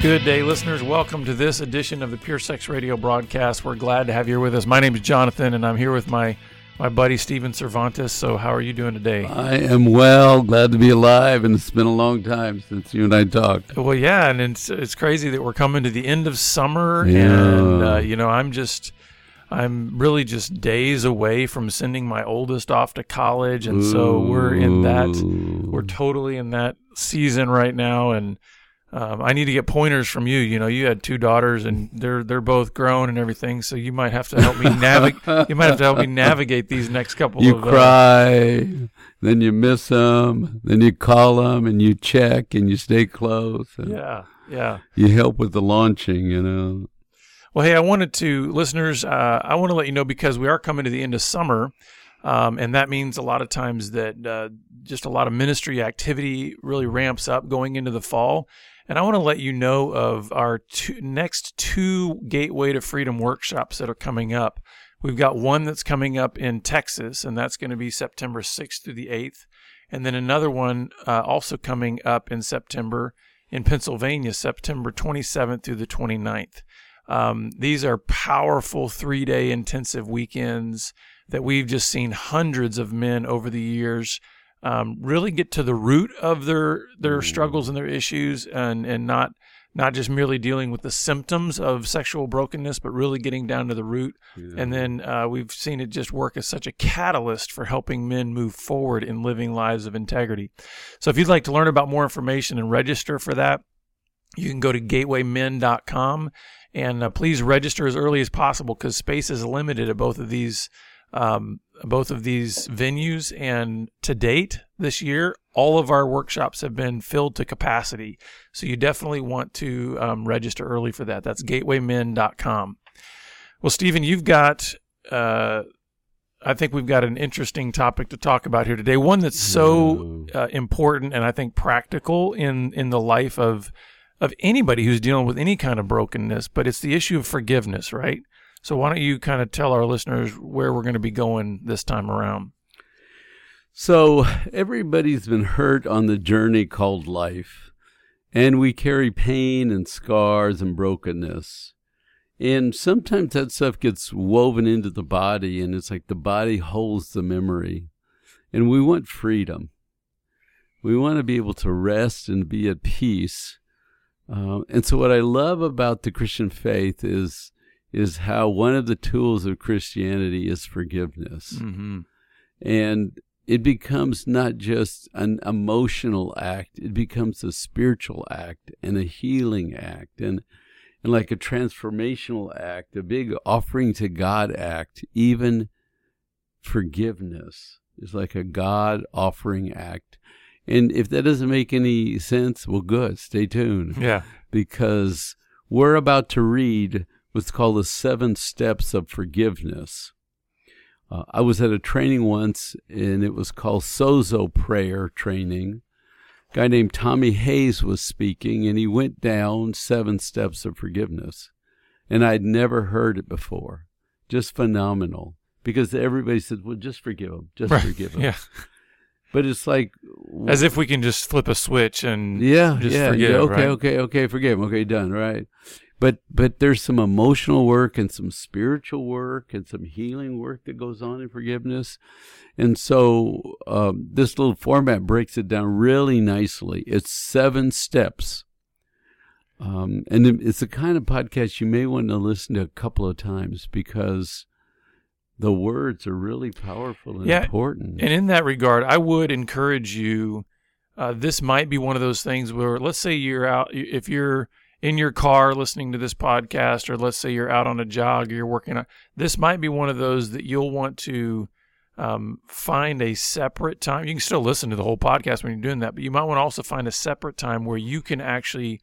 Good day, listeners. Welcome to this edition of the Pure Sex Radio broadcast. We're glad to have you here with us. My name is Jonathan, and I'm here with my my buddy Steven Cervantes. So, how are you doing today? I am well, glad to be alive, and it's been a long time since you and I talked. Well, yeah, and it's it's crazy that we're coming to the end of summer, Yeah. and uh, you know, I'm just I'm really just days away from sending my oldest off to college, and so we're in that we're totally in that season right now, and. Um, I need to get pointers from you. You know, you had two daughters, and they're they're both grown and everything. So you might have to help me navigate. you might have to help me navigate these next couple You of. uh, cry, then you miss them, then you call them, and you check, and you stay close. and yeah, yeah. You help with the launching, you know. Well, hey, I wanted to, listeners, uh, I want to let you know because we are coming to the end of summer, um, and that means a lot of times that uh, just a lot of ministry activity really ramps up going into the fall. And I want to let you know of our two, next two Gateway to Freedom workshops that are coming up. We've got one that's coming up in Texas, and that's going to be September 6th through the 8th. And then another one uh, also coming up in September in Pennsylvania, September 27th through the 29th. Um, these are powerful three day intensive weekends that we've just seen hundreds of men over the years um, really get to the root of their their struggles and their issues and and not not just merely dealing with the symptoms of sexual brokenness, but really getting down to the root. And then uh, we've seen it just work as such a catalyst for helping men move forward in living lives of integrity. So if you'd like to learn about more information and register for that, you can go to gatewaymen.com and uh, please register as early as possible because space is limited at both of these um, both of these venues. And to date this year all of our workshops have been filled to capacity. So you definitely want to um, register early for that. That's gatewaymen.com well stephen you've got uh, i think we've got an interesting topic to talk about here today. One that's so uh, important and i think practical in in the life of of anybody who's dealing with any kind of brokenness but it's the issue of forgiveness right so why don't you kind of tell our listeners where we're going to be going this time around? So everybody's been hurt on the journey called life, and we carry pain and scars and brokenness. And sometimes that stuff gets woven into the body, and it's like the body holds the memory. And we want freedom. We want to be able to rest and be at peace. Uh, and so, what I love about the Christian faith is is how one of the tools of Christianity is forgiveness Mm-hmm. and it becomes not just an emotional act it becomes a spiritual act and a healing act and and like a transformational act a big offering to god act even forgiveness is like a god offering act and if that doesn't make any sense well good stay tuned Yeah. because we're about to read what's called the seven steps of forgiveness. Uh, I was at a training once, and it was called Sozo Prayer Training. A guy named Tommy Hayes was speaking, and he went down seven steps of forgiveness. And I'd never heard it before. Just phenomenal. Because everybody said, well, just forgive him. Just Right. forgive him. Yeah. But it's like. As if we can just flip a switch and Yeah, just yeah, forgive, yeah. Okay, right? okay, okay. Forgive him. Okay, done. Right. But but there's some emotional work and some spiritual work and some healing work that goes on in forgiveness, and so um, this little format breaks it down really nicely. It's seven steps, um, and it's the kind of podcast you may want to listen to a couple of times because the words are really powerful and Yeah, important. And in that regard, I would encourage you. Uh, this might be one of those things where, let's say you're out, if you're in your car listening to this podcast, or let's say you're out on a jog, or you're working on, this might be one of those that you'll want to um, find a separate time. You can still listen to the whole podcast when you're doing that, but you might want to also find a separate time where you can actually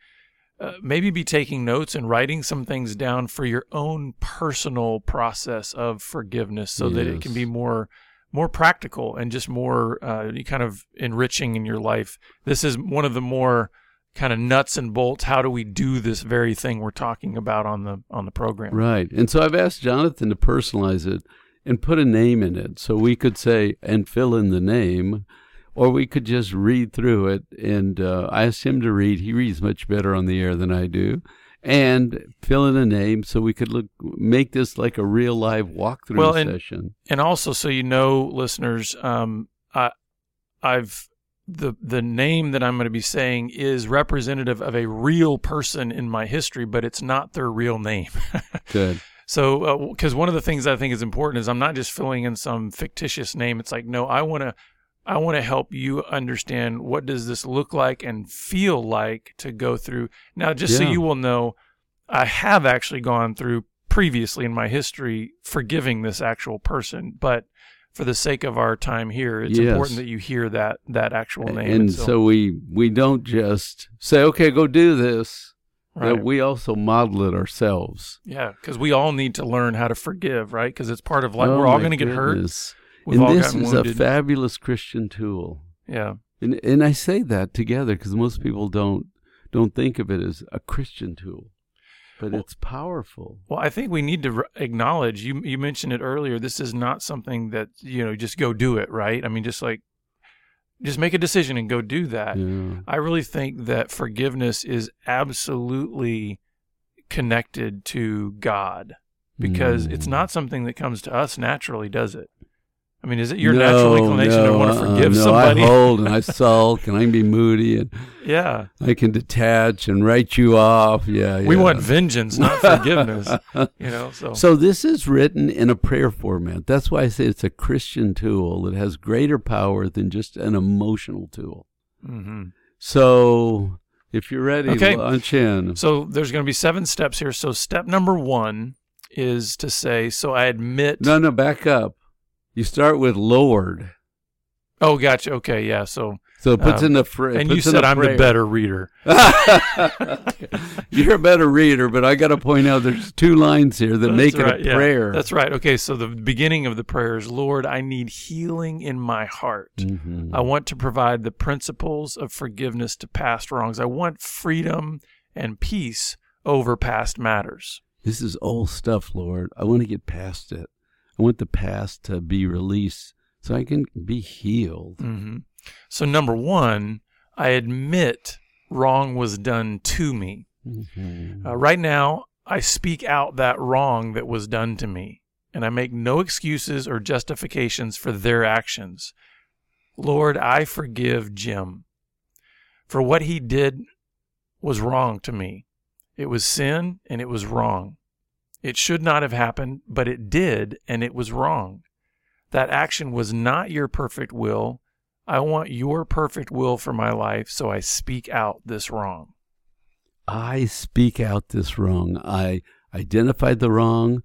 uh, maybe be taking notes and writing some things down for your own personal process of forgiveness so that it can be more more practical and just more uh, kind of enriching in your life. This is one of the more kind of nuts and bolts. How do we do this very thing we're talking about on the on the program? Right. And so I've asked Jonathan to personalize it and put a name in it. So we could say, and fill in the name, or we could just read through it. And uh, I asked him to read. He reads much better on the air than I do. And fill in a name so we could look make this like a real live walkthrough Well, and- session. and also so you know listeners um i i've the the name that i'm going to be saying is representative of a real person in my history but it's not their real name. Good. so uh, because one of the things i think is important is i'm not just filling in some fictitious name. It's like no i want to i want to help you understand what does this look like and feel like to go through. Now just so you will know i have actually gone through previously in my history forgiving this actual person but for the sake of our time here it's Yes. important that you hear that that actual name And so we we don't just say, okay, go do this. right. That we also model it ourselves. yeah because we all need to learn how to forgive right because it's part of life Oh, we're all going to get hurt we've and this is wounded a fabulous Christian tool. yeah And and I say that together because most people don't don't think of it as a Christian tool, but Well- it's powerful. Well, I think we need to r- acknowledge you. You mentioned it earlier. This is not something that you know just go do it, right? I mean, just like just make a decision and go do that. Yeah. I really think that forgiveness is absolutely connected to God because it's Mm. not something that comes to us naturally, does it? I mean, is it your No, natural inclination to want to forgive uh, forgive no, somebody? I hold and I sulk and I can be moody and yeah, I can detach and write you off. Yeah, we yeah. want vengeance, not forgiveness. you know, so, So this is written in a prayer format. That's why I say it's a Christian tool that has greater power than just an emotional tool. hmm So if you're ready, Okay. launch in. So there's going to be seven steps here. So step number one is to say, so I admit. No, no, back up. You start with Lord. Oh, gotcha. Okay, yeah. So, So it puts Um, in the phrase. and you said I'm the better reader. You're a better reader, but I got to point out there's two lines here that That's make right, it a yeah. prayer. That's right. Okay, so the beginning of the prayer is, Lord, I need healing in my heart. Mhm. I want to provide the principles of forgiveness to past wrongs. I want freedom and peace over past matters. This is old stuff, Lord. I want to get past it. I want the past to be released so I can be healed. hmm So, number one, I admit wrong was done to me. Mhm. Uh, right now, I speak out that wrong that was done to me, and I make no excuses or justifications for their actions. Lord, I forgive Jim. For what he did was wrong to me. It was sin and it was wrong. It should not have happened, but it did, and it was wrong. That action was not your perfect will. I want your perfect will for my life, so I speak out this wrong. I speak out this wrong. I identified the wrong.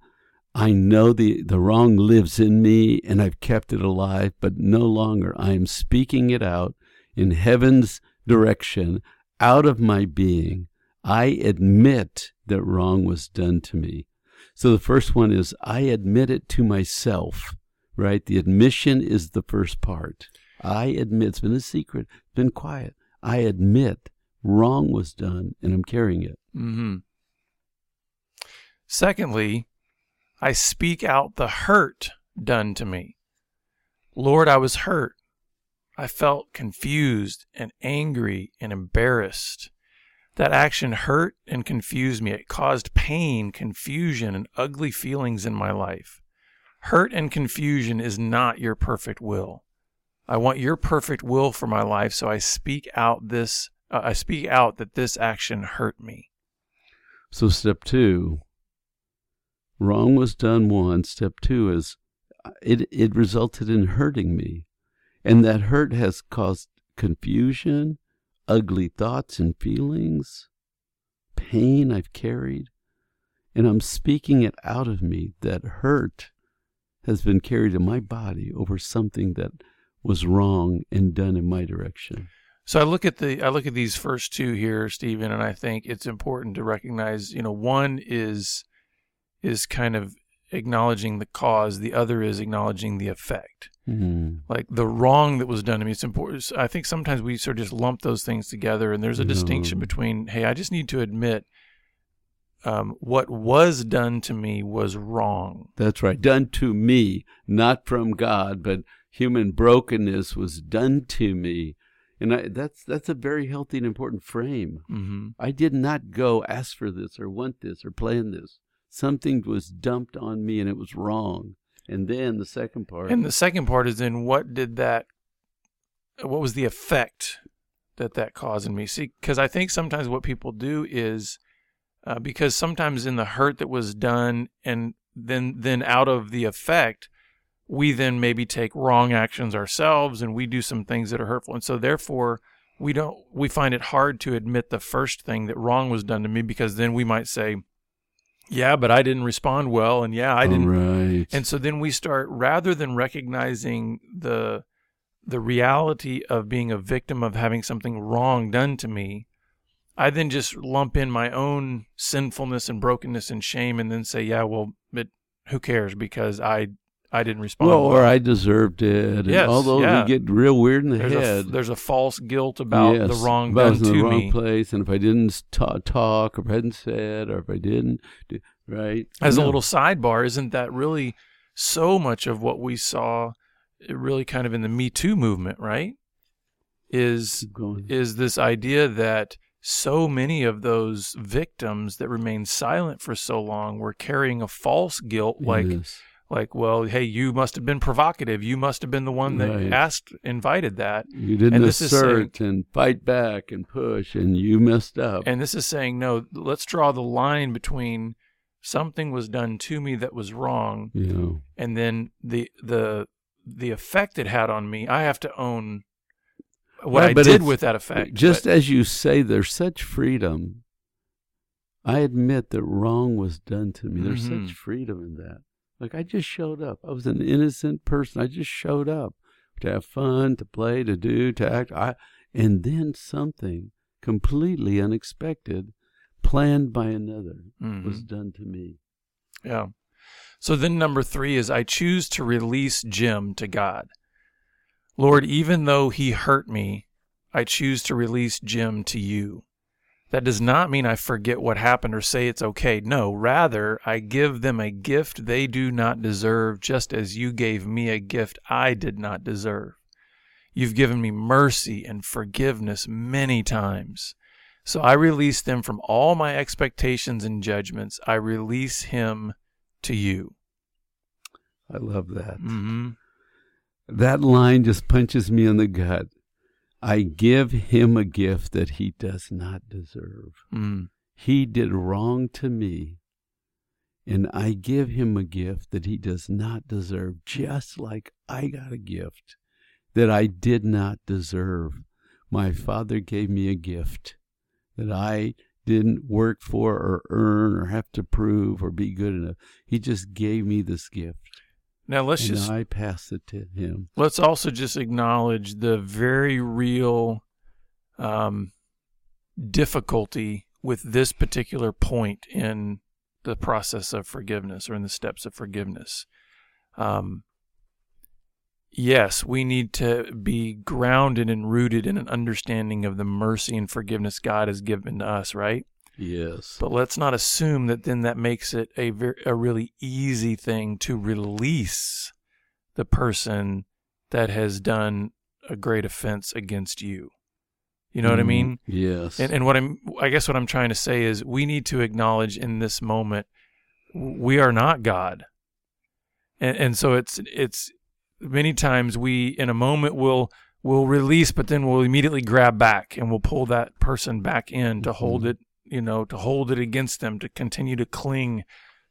I know the, the wrong lives in me and I've kept it alive, but no longer. I am speaking it out in heaven's direction out of my being. I admit that wrong was done to me. So the first one is I admit it to myself, right? The admission is the first part. I admit, it's been a secret, been quiet. I admit wrong was done and I'm carrying it. Mm-hmm. Secondly, I speak out the hurt done to me. Lord, I was hurt. I felt confused and angry and embarrassed. That action hurt and confused me. It caused pain, confusion, and ugly feelings in my life. Hurt and confusion is not your perfect will. I want your perfect will for my life, so I speak out this uh, I speak out that this action hurt me. So step two, wrong was done once. Step two is it, it resulted in hurting me. And that hurt has caused confusion, ugly thoughts and feelings, pain I've carried. And I'm speaking it out of me. That hurt has been carried in my body over something that was wrong and done in my direction. So I look at the I look at these first two here, Stephen, and I think it's important to recognize, you know, one is is kind of acknowledging the cause, the other is acknowledging the effect. Mm. Like the wrong that was done to me. It's important. I think sometimes we sort of just lump those things together, and there's a distinction between, hey, I just need to admit um, what was done to me was wrong. That's right. Done to me, not from God, but human brokenness was done to me. And I, that's that's a very healthy and important frame. Mm-hmm. I did not go ask for this or want this or plan this. Something was dumped on me and it was wrong. And then the second part. And the second part is then what did that, what was the effect that that caused in me? See, because I think sometimes what people do is, uh, because sometimes in the hurt that was done and then then out of the effect, we then maybe take wrong actions ourselves and we do some things that are hurtful, and so therefore we don't we find it hard to admit the first thing that wrong was done to me because then we might say yeah but i didn't respond well and yeah i didn't Right. and so then we start rather than recognizing the the reality of being a victim of having something wrong done to me, I then just lump in my own sinfulness and brokenness and shame and then say, yeah, well, but who cares because I I didn't respond. well, or. I deserved it. And Yes, all those yeah. we get real weird in the there's a head. there's a false guilt about the wrong I done in the to wrong me. place, and if I didn't ta- talk, or if I hadn't said, or if I didn't, do, right? As a little sidebar, isn't that really so much of what we saw really kind of in the Me Too movement, right? Is is this idea that so many of those victims that remained silent for so long were carrying a false guilt like Yes. Like well hey you must have been provocative you must have been the one that Right. asked invited that you didn't and assert and fight back and push, and you messed up. and this is saying no let's draw the line between something was done to me that was wrong know, and then the the the effect it had on me i have to own what Right, i did with that effect just But- as you say, there's such freedom. I admit that wrong was done to me. There's Mhm. such freedom in that. Like I just showed up. I was an innocent person. I just showed up to have fun, to play, to do, to act. I and then something completely unexpected, planned by another, Mhm. was done to me. Yeah. So then number three is I choose to release Jim to God. Lord, even though he hurt me, I choose to release Jim to you. That does not mean I forget what happened or say it's okay. No, rather, I give them a gift they do not deserve, just as you gave me a gift I did not deserve. You've given me mercy and forgiveness many times. So I release them from all my expectations and judgments. I release him to you. I love that. Mm-hmm. That line just punches me in the gut. I give him a gift that he does not deserve. Mm. He did wrong to me, and I give him a gift that he does not deserve, just like I got a gift that I did not deserve. My father gave me a gift that I didn't work for or earn or have to prove or be good enough. He just gave me this gift, Now let's and just I passed it to him. let's also just acknowledge the very real um, difficulty with this particular point in the process of forgiveness or in the steps of forgiveness. Um, yes, we need to be grounded and rooted in an understanding of the mercy and forgiveness God has given to us, right? Yes. But let's not assume that then that makes it a ver- a really easy thing to release the person that has done a great offense against you. You know what I Mhm. mean? Yes. And and what I'm I guess what I'm trying to say is we need to acknowledge in this moment we are not God. And and so it's it's many times we in a moment will will release but then we'll immediately grab back and we'll pull that person back in to hold Mhm. it, you know, to hold it against them to continue to cling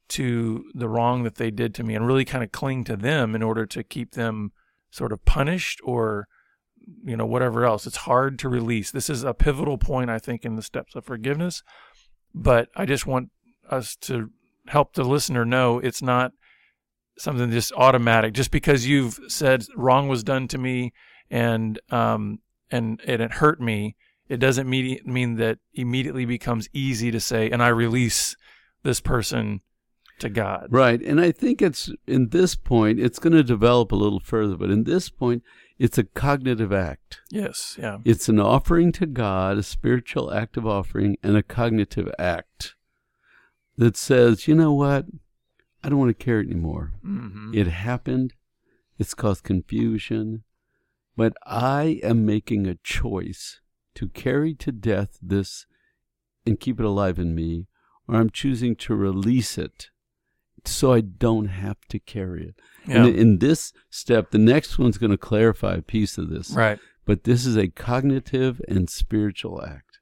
to the wrong that they did to me and really kind of cling to them in order to keep them sort of punished or you know whatever else. It's hard to release. This is a pivotal point i think in the steps of forgiveness but i just want us to help the listener know it's not something just automatic. Just because you've said wrong was done to me and um and, and it hurt me it doesn't mean mean that immediately becomes easy to say and i release this person to god Right. And I think it's in this point, it's going to develop a little further, but in this point, it's a cognitive act. yes yeah It's an offering to God, a spiritual act of offering, and a cognitive act that says, you know what? I don't want to care it anymore. hmm It happened, it's caused confusion. But I am making a choice to carry to death this and keep it alive in me, or I'm choosing to release it so I don't have to carry it. Yeah. And in this step, the next one's going to clarify a piece of this. Right. But this is a cognitive and spiritual act.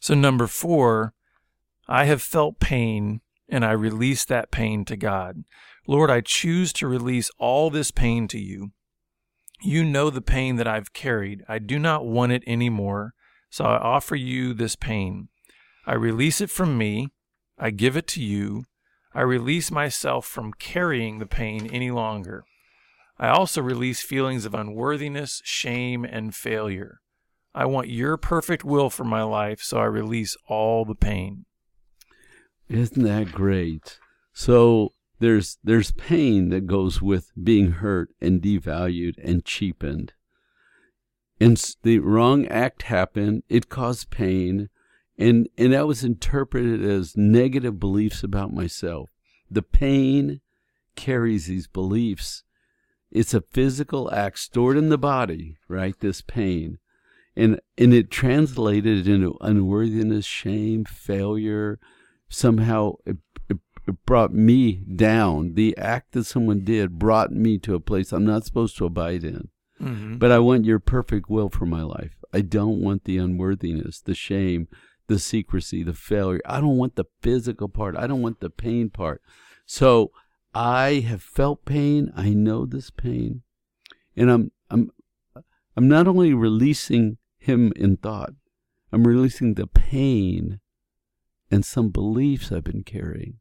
So, number four, I have felt pain and I release that pain to God. Lord, I choose to release all this pain to you. You know the pain that I've carried. I do not want it anymore. So I offer you this pain. I release it from me. I give it to you. I release myself from carrying the pain any longer. I also release feelings of unworthiness, shame, and failure. I want your perfect will for my life, so I release all the pain. Isn't that great? So there's there's pain that goes with being hurt and devalued and cheapened. And the wrong act happened, it caused pain, and and that was interpreted as negative beliefs about myself. The pain carries these beliefs. It's a physical act stored in the body, right? This pain. And and it translated into unworthiness, shame, failure. Somehow it, it, it brought me down. The act that someone did brought me to a place I'm not supposed to abide in. Mm-hmm. But I want your perfect will for my life. I don't want the unworthiness, the shame, the secrecy, the failure. I don't want the physical part. I don't want the pain part. So I have felt pain. I know this pain. And I'm I'm I'm not only releasing him in thought, I'm releasing the pain and some beliefs I've been carrying.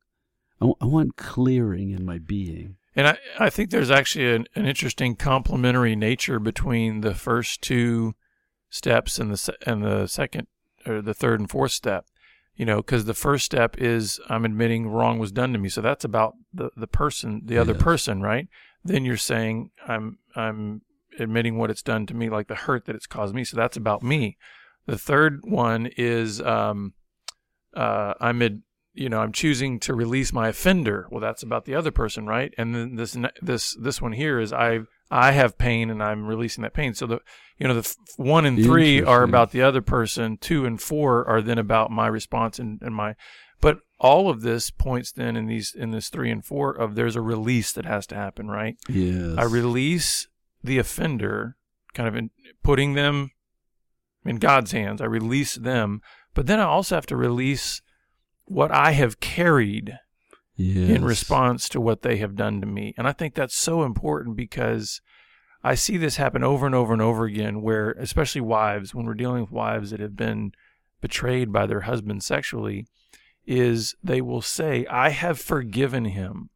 I, I want clearing in my being. And I, I think there's actually an, an interesting complementary nature between the first two steps and the and the second or the third and fourth step. You know, because the first step is I'm admitting wrong was done to me, so that's about the the person, the other Yes. person, right? Then you're saying I'm I'm admitting what it's done to me, like the hurt that it's caused me, so that's about me. The third one is um, uh, I'm ad, you know I'm choosing to release my offender. Well, that's about the other person, right? And then this this this one here is I I have pain and I'm releasing that pain. So the you know the f- one and three are about the other person. Two and four are then about my response and, and my. But all of this points then in these in this three and four of there's a release that has to happen, right? Yes. I release the offender, kind of in, putting them in God's hands. I release them, but then I also have to release what I have carried yes. in response to what they have done to me. And I think that's so important because I see this happen over and over and over again where especially wives when we're dealing with wives that have been betrayed by their husband sexually is they will say I have forgiven him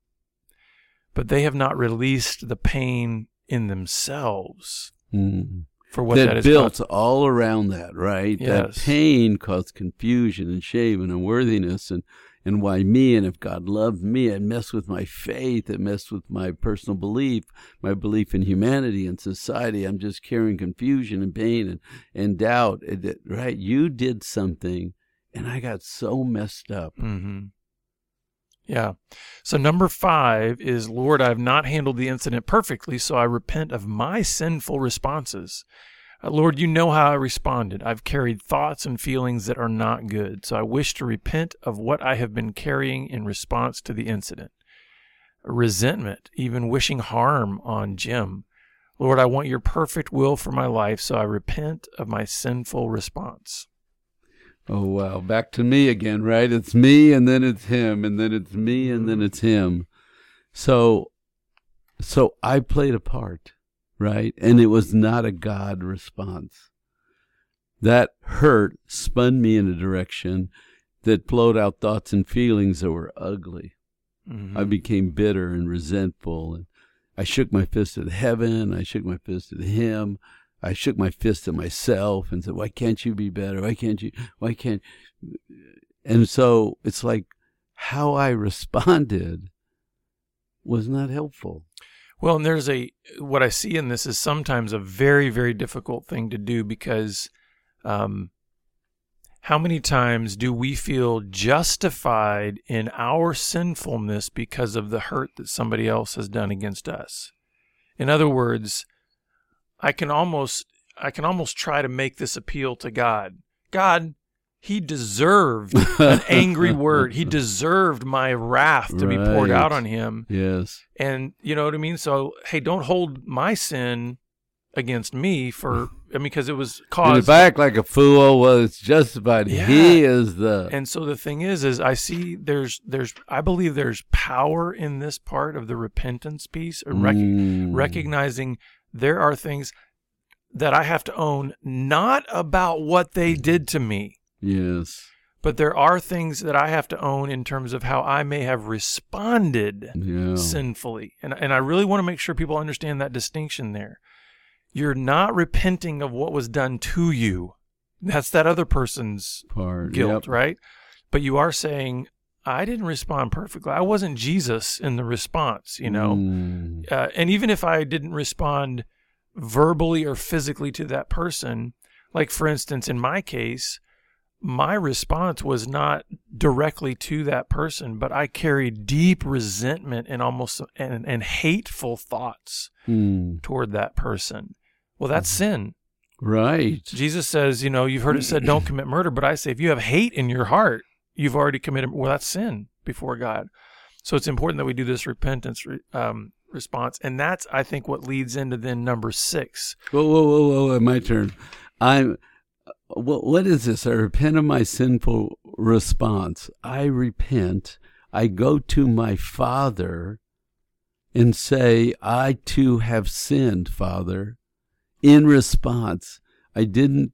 but they have not released the pain in themselves Mm. For what that, that is built all around that, right? That pain caused confusion and shame and unworthiness and, and why me and if God loved me, it messed with my faith, it messed with my personal belief, my belief in humanity and society. I'm just carrying confusion and pain and, and doubt. It- right? You did something and I got so messed up. Mm-hmm. Yeah. So number five is, Lord, I've not handled the incident perfectly, so I repent of my sinful responses. Uh, Lord, you know how I responded. I've carried thoughts and feelings that are not good, so I wish to repent of what I have been carrying in response to the incident. Resentment, even wishing harm on Jim. Lord, I want your perfect will for my life, so I repent of my sinful response. Oh wow, back to me again, right? It's me and then it's him and then it's me and then it's him. So so I played a part, right? And it was not a God response. That hurt spun me in a direction that flowed out thoughts and feelings that were ugly. Mhm. I became bitter and resentful and I shook my fist at heaven, I shook my fist at him. I shook my fist at myself and said, "Why can't you be better? Why can't you? Why can't?" And so it's like how I responded was not helpful. Well, and there's a what I see in this is sometimes a very very difficult thing to do because um how many times do we feel justified in our sinfulness because of the hurt that somebody else has done against us? In other words, I can almost I can almost try to make this appeal to God. God, he deserved an angry word. He deserved my wrath to be poured out on him. Yes. And you know what I mean? So, hey, don't hold my sin against me for I mean because it was And caused if I act like a fool, well, it's justified. Yeah. He is the. And so the thing is, is I see there's there's I believe there's power in this part of the repentance piece, or rec- Mm. recognizing there are things that I have to own, not about what they mm. did to me, Yes. but there are things that I have to own in terms of how I may have responded Yeah. sinfully, and and I really want to make sure people understand that distinction there. You're not repenting of what was done to you. That's that other person's Part. guilt, Yep. right? But you are saying, I didn't respond perfectly. I wasn't Jesus in the response, you know? Mm. Uh, and even if I didn't respond verbally or physically to that person, like for instance, in my case, my response was not directly to that person, but I carried deep resentment and almost and, and hateful thoughts Mm. toward that person. Well, that's sin. Right. Jesus says, you know, you've heard it said, don't commit murder. But I say, if you have hate in your heart, you've already committed, well, that's sin before God. So it's important that we do this repentance re- um, response. And that's, I think, what leads into then number six. Whoa, whoa, whoa, whoa, whoa, my turn. I'm. What, what is this? I repent of my sinful response. I repent. I go to my Father and say, I too have sinned, Father. In response, I didn't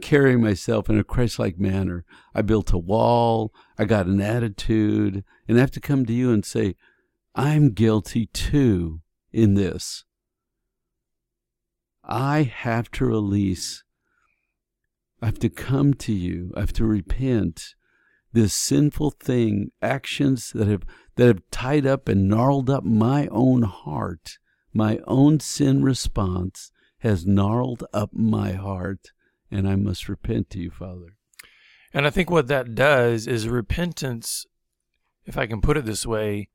carry myself in a Christ like manner. I built a wall. I got an attitude. And I have to come to you and say, I'm guilty too in this. I have to release. I have to come to you. I have to repent. This sinful thing, actions that have that have tied up and gnarled up my own heart, my own sin response has gnarled up my heart, and I must repent to you, Father. And I think what that does is repentance, if I can put it this way,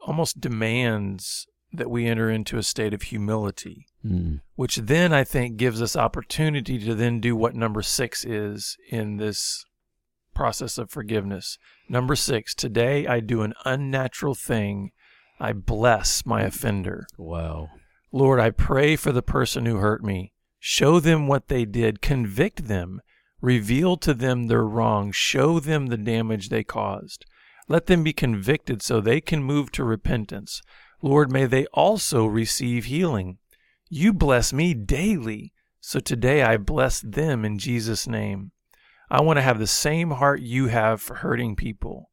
almost demands that we enter into a state of humility. Mm. which then I think gives us opportunity to then do what number six is in this process of forgiveness. Number six, today I do an unnatural thing. I bless my offender. Wow. Lord, I pray for the person who hurt me. Show them what they did, convict them, reveal to them their wrong, show them the damage they caused. Let them be convicted so they can move to repentance. Lord, may they also receive healing. You bless me daily, so today I bless them in Jesus' name. I want to have the same heart you have for hurting people.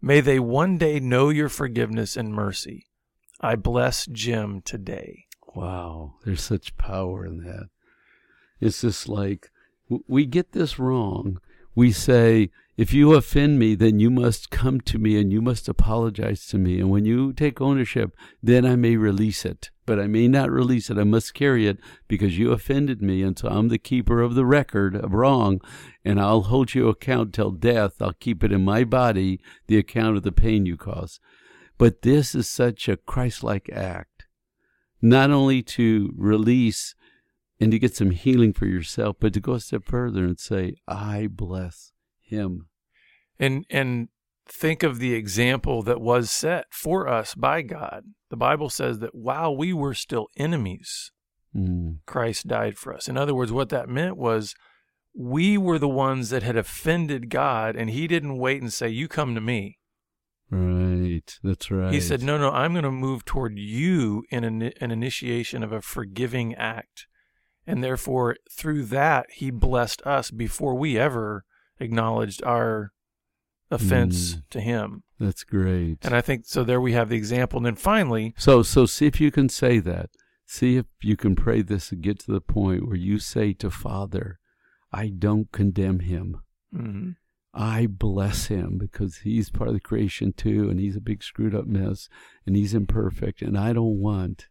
May they one day know your forgiveness and mercy. I bless Jim today. Wow, there's such power in that. It's just like we get this wrong. We say, if you offend me, then you must come to me and you must apologize to me. And when you take ownership, then I may release it. But I may not release it. I must carry it because you offended me. And so I'm the keeper of the record of wrong. And I'll hold you account till death. I'll keep it in my body, the account of the pain you caused. But this is such a Christ like act not only to release and to get some healing for yourself, but to go a step further and say, I bless him. And and think of the example that was set for us by God. The Bible says that while we were still enemies, Mm, Christ died for us. In other words, what that meant was we were the ones that had offended God, and He didn't wait and say, You come to me. right. That's right. He said, No, no, I'm going to move toward you in an, an initiation of a forgiving act. And therefore, through that, He blessed us before we ever acknowledged our offense Mm. to Him. That's great. And I think so. There we have the example. And then finally, so, so see if you can say that. See if you can pray this and get to the point where you say to Father, I don't condemn him. mhm, I bless him because he's part of the creation too, and he's a big screwed up mess, and he's imperfect, and I don't want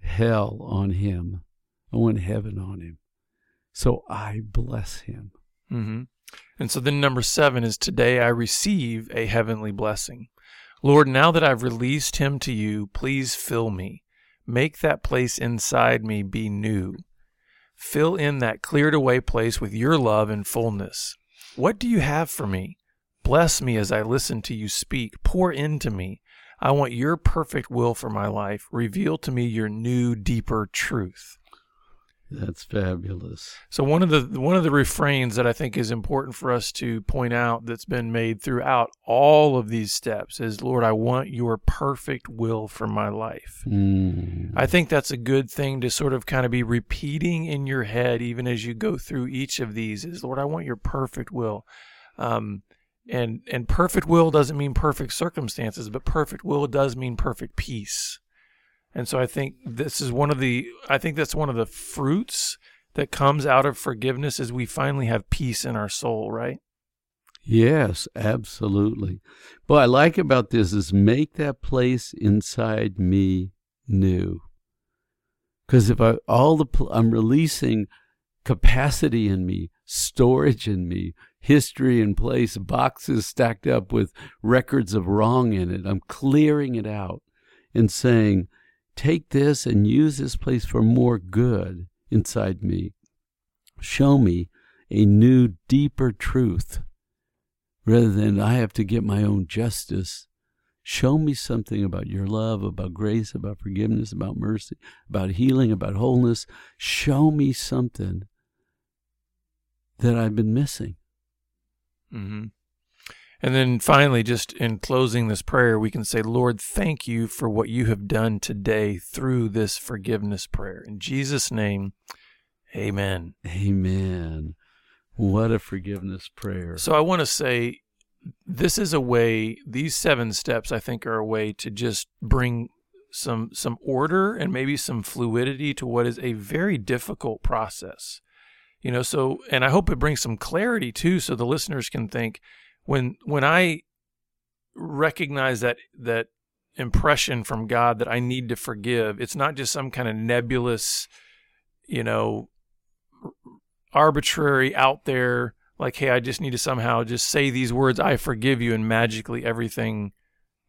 hell on him. I want heaven on him. So I bless him. mhm. and so then number seven is today I receive a heavenly blessing. Lord, now that I've released him to you, please fill me. Make that place inside me be new. Fill in that cleared away place with your love and fullness. What do you have for me? Bless me as I listen to you speak. Pour into me. I want your perfect will for my life. Reveal to me your new, deeper truth. That's fabulous. So one of the one of the refrains that I think is important for us to point out that's been made throughout all of these steps is Lord, I want your perfect will for my life. Mm. I think that's a good thing to sort of kind of be repeating in your head even as you go through each of these is Lord, I want your perfect will. Um, and and perfect will doesn't mean perfect circumstances, but perfect will does mean perfect peace. And so I think this is one of the I think that's one of the fruits that comes out of forgiveness is we finally have peace in our soul, right? Yes, absolutely. What I like about this is make that place inside me new. Because if I all the I'm releasing capacity in me, storage in me, history in place, boxes stacked up with records of wrong in it. I'm clearing it out and saying, take this and use this place for more good inside me. Show me a new, deeper truth rather than I have to get my own justice. Show me something about your love, about grace, about forgiveness, about mercy, about healing, about wholeness. Show me something that I've been missing. Mm-hmm. And then finally, just in closing this prayer, we can say, Lord, thank you for what you have done today through this forgiveness prayer. In Jesus' name, amen. Amen. What a forgiveness prayer. So I want to say this is a way, these seven steps, I think, are a way to just bring some some order and maybe some fluidity to what is a very difficult process. You know, so and I hope it brings some clarity too so the listeners can think, when when I recognize that that impression from God that I need to forgive, it's not just some kind of nebulous, you know, arbitrary out there like hey, I just need to somehow just say these words I forgive you and magically everything,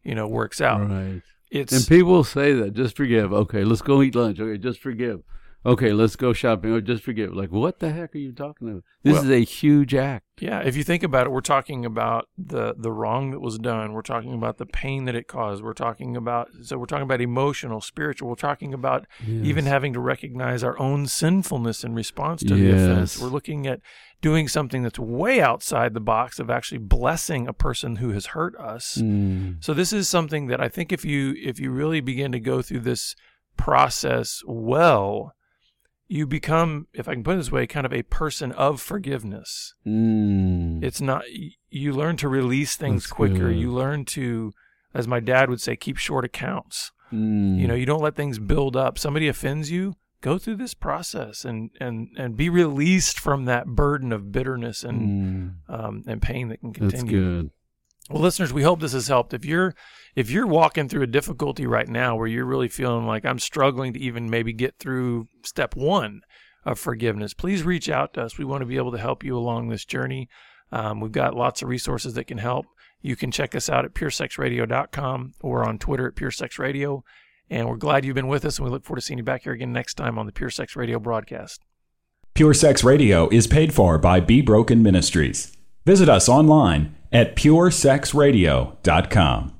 you know, works out. Right. It's And people say that, just forgive. Okay, let's go eat lunch. Okay, just forgive. Okay, let's go shopping. Oh, just forget. Like, what the heck are you talking about? This Well- is a huge act. Yeah, if you think about it, we're talking about the the wrong that was done. We're talking about the pain that it caused. We're talking about so we're talking about emotional, spiritual. We're talking about even having to recognize our own sinfulness in response to the offense. We're looking at doing something that's way outside the box of actually blessing a person who has hurt us. Mm. So this is something that I think if you if you really begin to go through this process well, you become, if I can put it this way, kind of a person of forgiveness. Mm. It's not you learn to release things That's quicker. good. You learn to, as my dad would say, keep short accounts. Mm. You know, you don't let things build up. Somebody offends you, go through this process and and and be released from that burden of bitterness and Mm. um, and pain that can That's continue. good. Well, listeners, we hope this has helped. If you're if you're walking through a difficulty right now where you're really feeling like I'm struggling to even maybe get through step one of forgiveness, please reach out to us. We want to be able to help you along this journey. Um, we've got lots of resources that can help. You can check us out at puresexradio.com or on Twitter at puresexradio. And we're glad you've been with us, and we look forward to seeing you back here again next time on the Pure Sex Radio broadcast. Pure Sex Radio is paid for by Be Broken Ministries. Visit us online at puresexradio.com.